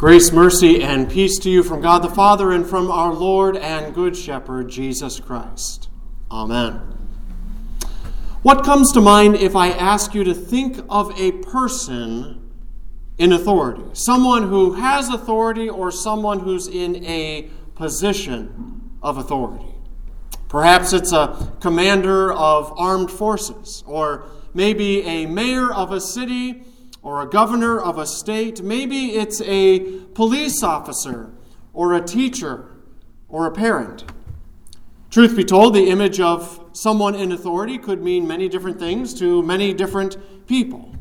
Grace, mercy, and peace to you from God the Father and from our Lord and Good Shepherd, Jesus Christ. Amen. What comes to mind if I ask you to think of a person in authority? Someone who has authority or someone who's in a position of authority? Perhaps it's a commander of armed forces, or maybe a mayor of a city or a governor of a state. Maybe it's a police officer or a teacher or a parent. Truth be told, the image of someone in authority could mean many different things to many different people.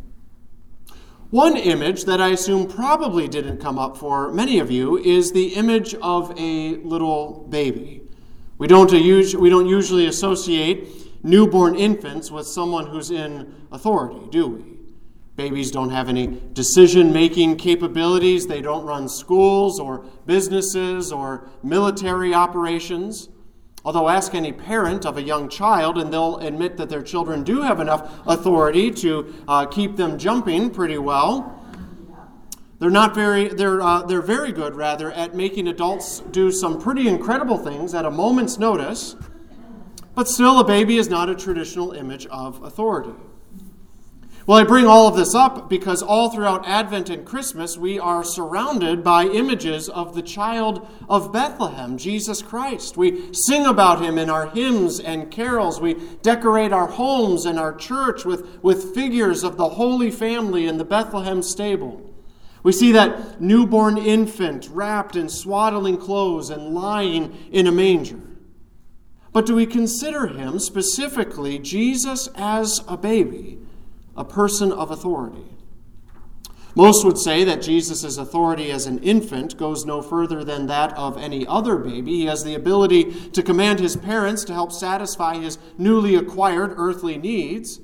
One image that I assume probably didn't come up for many of you is the image of a little baby. We don't, we don't usually associate newborn infants with someone who's in authority, do we? Babies don't have any decision making capabilities. They don't run schools or businesses or military operations. Although, ask any parent of a young child, and they'll admit that their children do have enough authority to uh, keep them jumping pretty well. They're not very, they're, uh, they're very good, rather, at making adults do some pretty incredible things at a moment's notice. But still, a baby is not a traditional image of authority. Well, I bring all of this up because all throughout Advent and Christmas, we are surrounded by images of the child of Bethlehem, Jesus Christ. We sing about him in our hymns and carols. We decorate our homes and our church with, with figures of the Holy Family in the Bethlehem stable. We see that newborn infant wrapped in swaddling clothes and lying in a manger. But do we consider him, specifically Jesus, as a baby? A person of authority. Most would say that Jesus' authority as an infant goes no further than that of any other baby. He has the ability to command his parents to help satisfy his newly acquired earthly needs.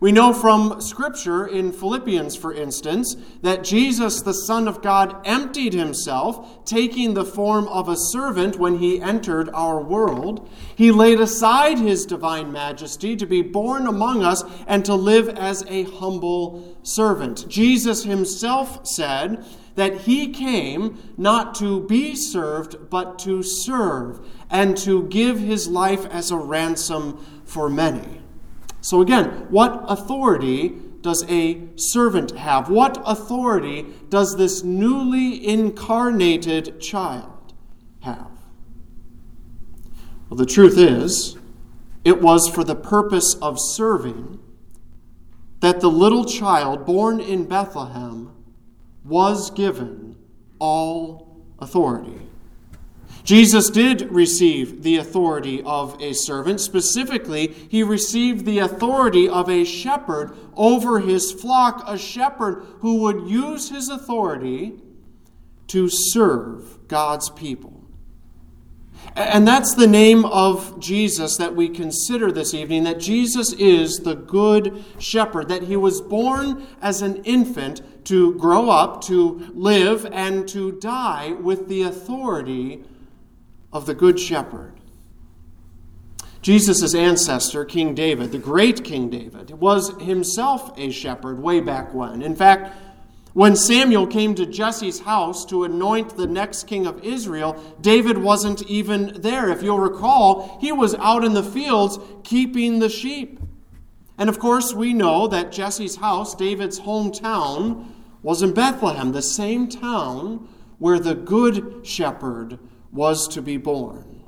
We know from Scripture in Philippians, for instance, that Jesus, the Son of God, emptied himself, taking the form of a servant when he entered our world. He laid aside his divine majesty to be born among us and to live as a humble servant. Jesus himself said that he came not to be served, but to serve, and to give his life as a ransom for many. So, again, what authority does a servant have? What authority does this newly incarnated child have? Well, the truth is, it was for the purpose of serving that the little child born in Bethlehem was given all authority. Jesus did receive the authority of a servant. Specifically, he received the authority of a shepherd over his flock, a shepherd who would use his authority to serve God's people. And that's the name of Jesus that we consider this evening that Jesus is the good shepherd, that he was born as an infant to grow up, to live, and to die with the authority of the Good Shepherd. Jesus' ancestor, King David, the great King David, was himself a shepherd way back when. In fact, when Samuel came to Jesse's house to anoint the next king of Israel, David wasn't even there. If you'll recall, he was out in the fields keeping the sheep. And of course, we know that Jesse's house, David's hometown, was in Bethlehem, the same town where the good shepherd was to be born.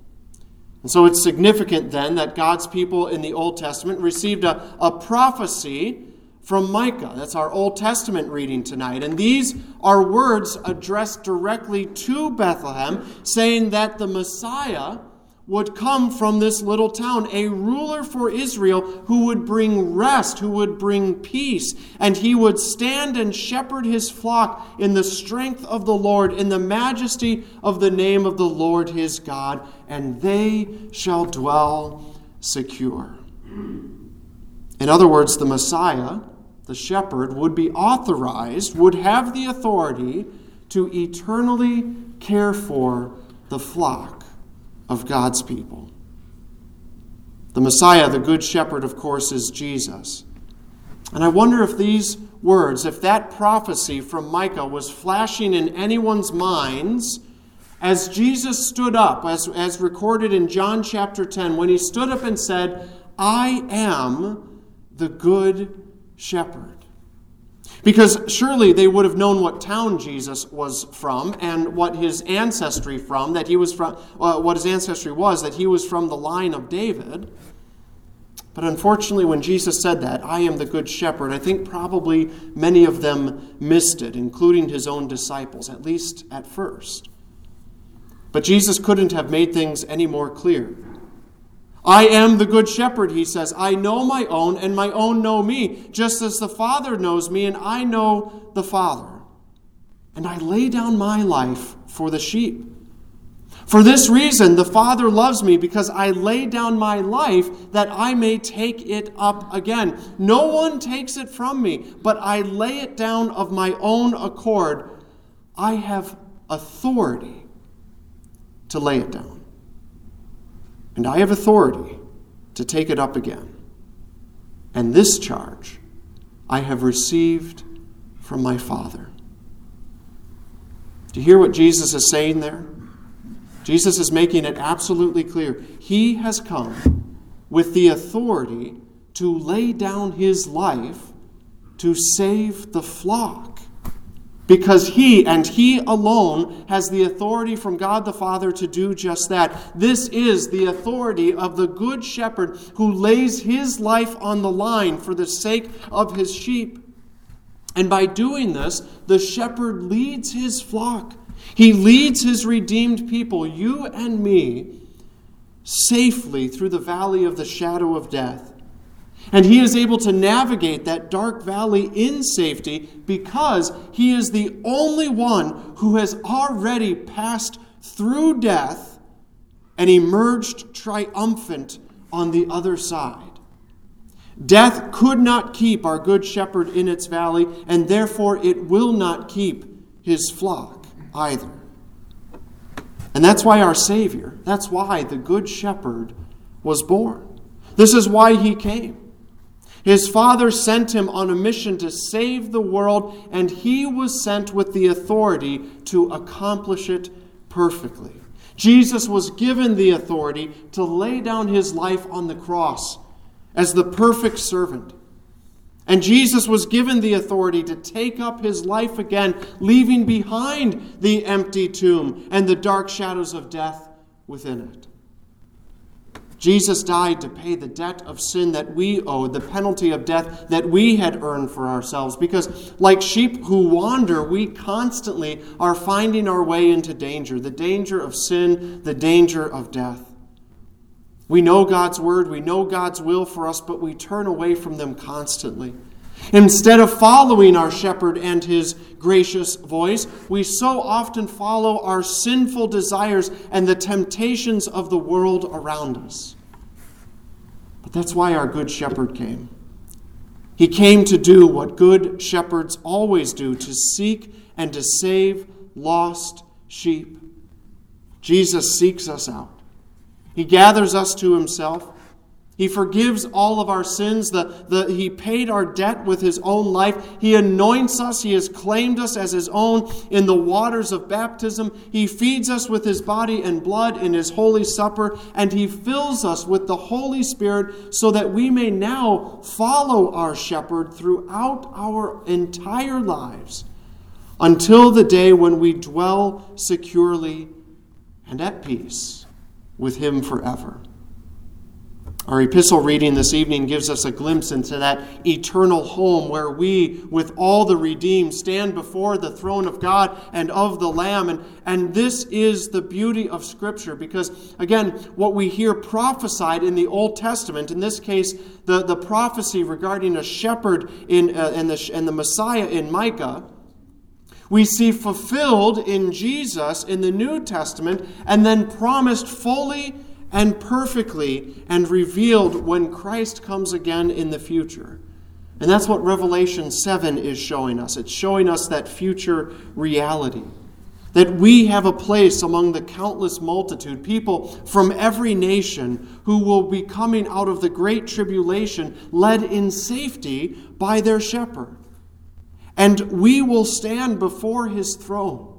And so it's significant then that God's people in the Old Testament received a, a prophecy from Micah. That's our Old Testament reading tonight. And these are words addressed directly to Bethlehem, saying that the Messiah would come from this little town, a ruler for Israel who would bring rest, who would bring peace, and he would stand and shepherd his flock in the strength of the Lord, in the majesty of the name of the Lord his God, and they shall dwell secure. In other words, the Messiah, the shepherd, would be authorized, would have the authority to eternally care for the flock of God's people. The Messiah, the Good Shepherd, of course, is Jesus. And I wonder if these words, if that prophecy from Micah was flashing in anyone's minds, as Jesus stood up, as, as recorded in John chapter 10, when he stood up and said, I am the good shepherd. Because surely they would have known what town Jesus was from and what his ancestry from, that he was from, uh, what his ancestry was, that he was from the line of David. But unfortunately, when Jesus said that, I am the good shepherd, I think probably many of them missed it, including his own disciples, at least at first. But Jesus couldn't have made things any more clear. I am the good shepherd, he says. I know my own, and my own know me, just as the Father knows me, and I know the Father. And I lay down my life for the sheep. For this reason, the Father loves me, because I lay down my life that I may take it up again. No one takes it from me, but I lay it down of my own accord. I have authority to lay it down and I have authority to take it up again. And this charge I have received from my Father. Do you hear what Jesus is saying there? Jesus is making it absolutely clear. He has come with the authority to lay down his life to save the flock because he and he alone has the authority from God the Father to do just that. This is the authority of the good shepherd who lays his life on the line for the sake of his sheep. And by doing this, the shepherd leads his flock. He leads his redeemed people, you and me, safely through the valley of the shadow of death and he is able to navigate that dark valley in safety because he is the only one who has already passed through death and emerged triumphant on the other side. Death could not keep our good shepherd in its valley, and therefore it will not keep his flock either. And that's why our Savior, that's why the good shepherd was born. This is why he came. His father sent him on a mission to save the world, and he was sent with the authority to accomplish it perfectly. Jesus was given the authority to lay down his life on the cross as the perfect servant. And Jesus was given the authority to take up his life again, leaving behind the empty tomb and the dark shadows of death within it. Jesus died to pay the debt of sin that we owed, the penalty of death that we had earned for ourselves. Because, like sheep who wander, we constantly are finding our way into danger the danger of sin, the danger of death. We know God's word, we know God's will for us, but we turn away from them constantly. Instead of following our shepherd and his gracious voice, we so often follow our sinful desires and the temptations of the world around us. But that's why our good shepherd came. He came to do what good shepherds always do to seek and to save lost sheep. Jesus seeks us out. He gathers us to himself. He forgives all of our sins. The, the, he paid our debt with his own life. He anoints us. He has claimed us as his own in the waters of baptism. He feeds us with his body and blood in his holy supper. And he fills us with the Holy Spirit so that we may now follow our shepherd throughout our entire lives until the day when we dwell securely and at peace with him forever. Our epistle reading this evening gives us a glimpse into that eternal home where we, with all the redeemed, stand before the throne of God and of the Lamb. And, and this is the beauty of Scripture because, again, what we hear prophesied in the Old Testament, in this case, the, the prophecy regarding a shepherd in, uh, and, the, and the Messiah in Micah, we see fulfilled in Jesus in the New Testament and then promised fully and perfectly and revealed when Christ comes again in the future. And that's what Revelation 7 is showing us. It's showing us that future reality. That we have a place among the countless multitude, people from every nation who will be coming out of the great tribulation, led in safety by their shepherd. and we will stand before his throne.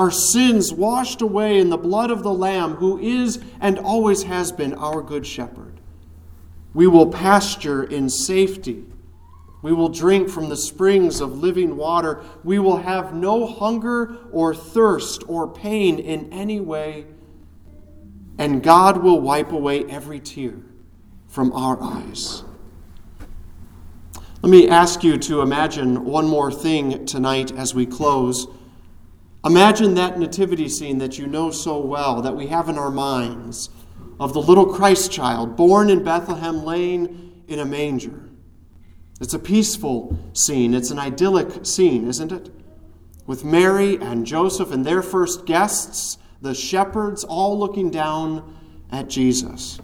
Our sins washed away in the blood of the Lamb, who is and always has been our good shepherd. We will pasture in safety. We will drink from the springs of living water. We will have no hunger or thirst or pain in any way. And God will wipe away every tear from our eyes. Let me ask you to imagine one more thing tonight as we close. Imagine that nativity scene that you know so well, that we have in our minds, of the little Christ child born in Bethlehem, laying in a manger. It's a peaceful scene, it's an idyllic scene, isn't it? With Mary and Joseph and their first guests, the shepherds, all looking down at Jesus.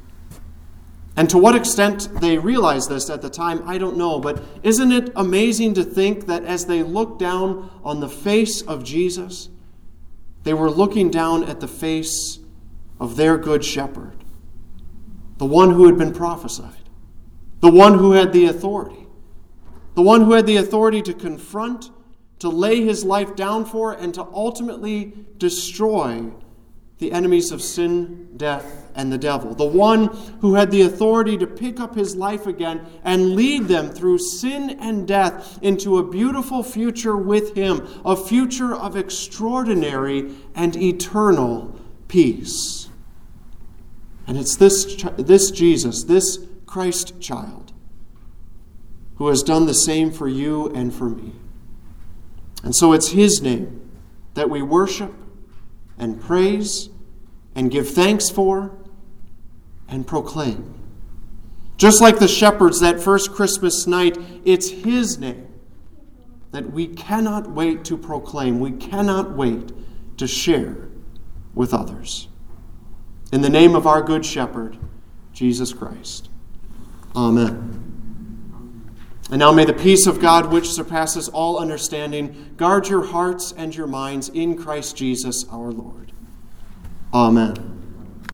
And to what extent they realized this at the time, I don't know. But isn't it amazing to think that as they looked down on the face of Jesus, they were looking down at the face of their good shepherd, the one who had been prophesied, the one who had the authority, the one who had the authority to confront, to lay his life down for, and to ultimately destroy the enemies of sin, death, and the devil, the one who had the authority to pick up his life again and lead them through sin and death into a beautiful future with him, a future of extraordinary and eternal peace. And it's this, this Jesus, this Christ child, who has done the same for you and for me. And so it's his name that we worship and praise and give thanks for and proclaim. Just like the shepherds that first Christmas night, it's His name that we cannot wait to proclaim. We cannot wait to share with others. In the name of our Good Shepherd, Jesus Christ. Amen. And now may the peace of God, which surpasses all understanding, guard your hearts and your minds in Christ Jesus our Lord. Amen.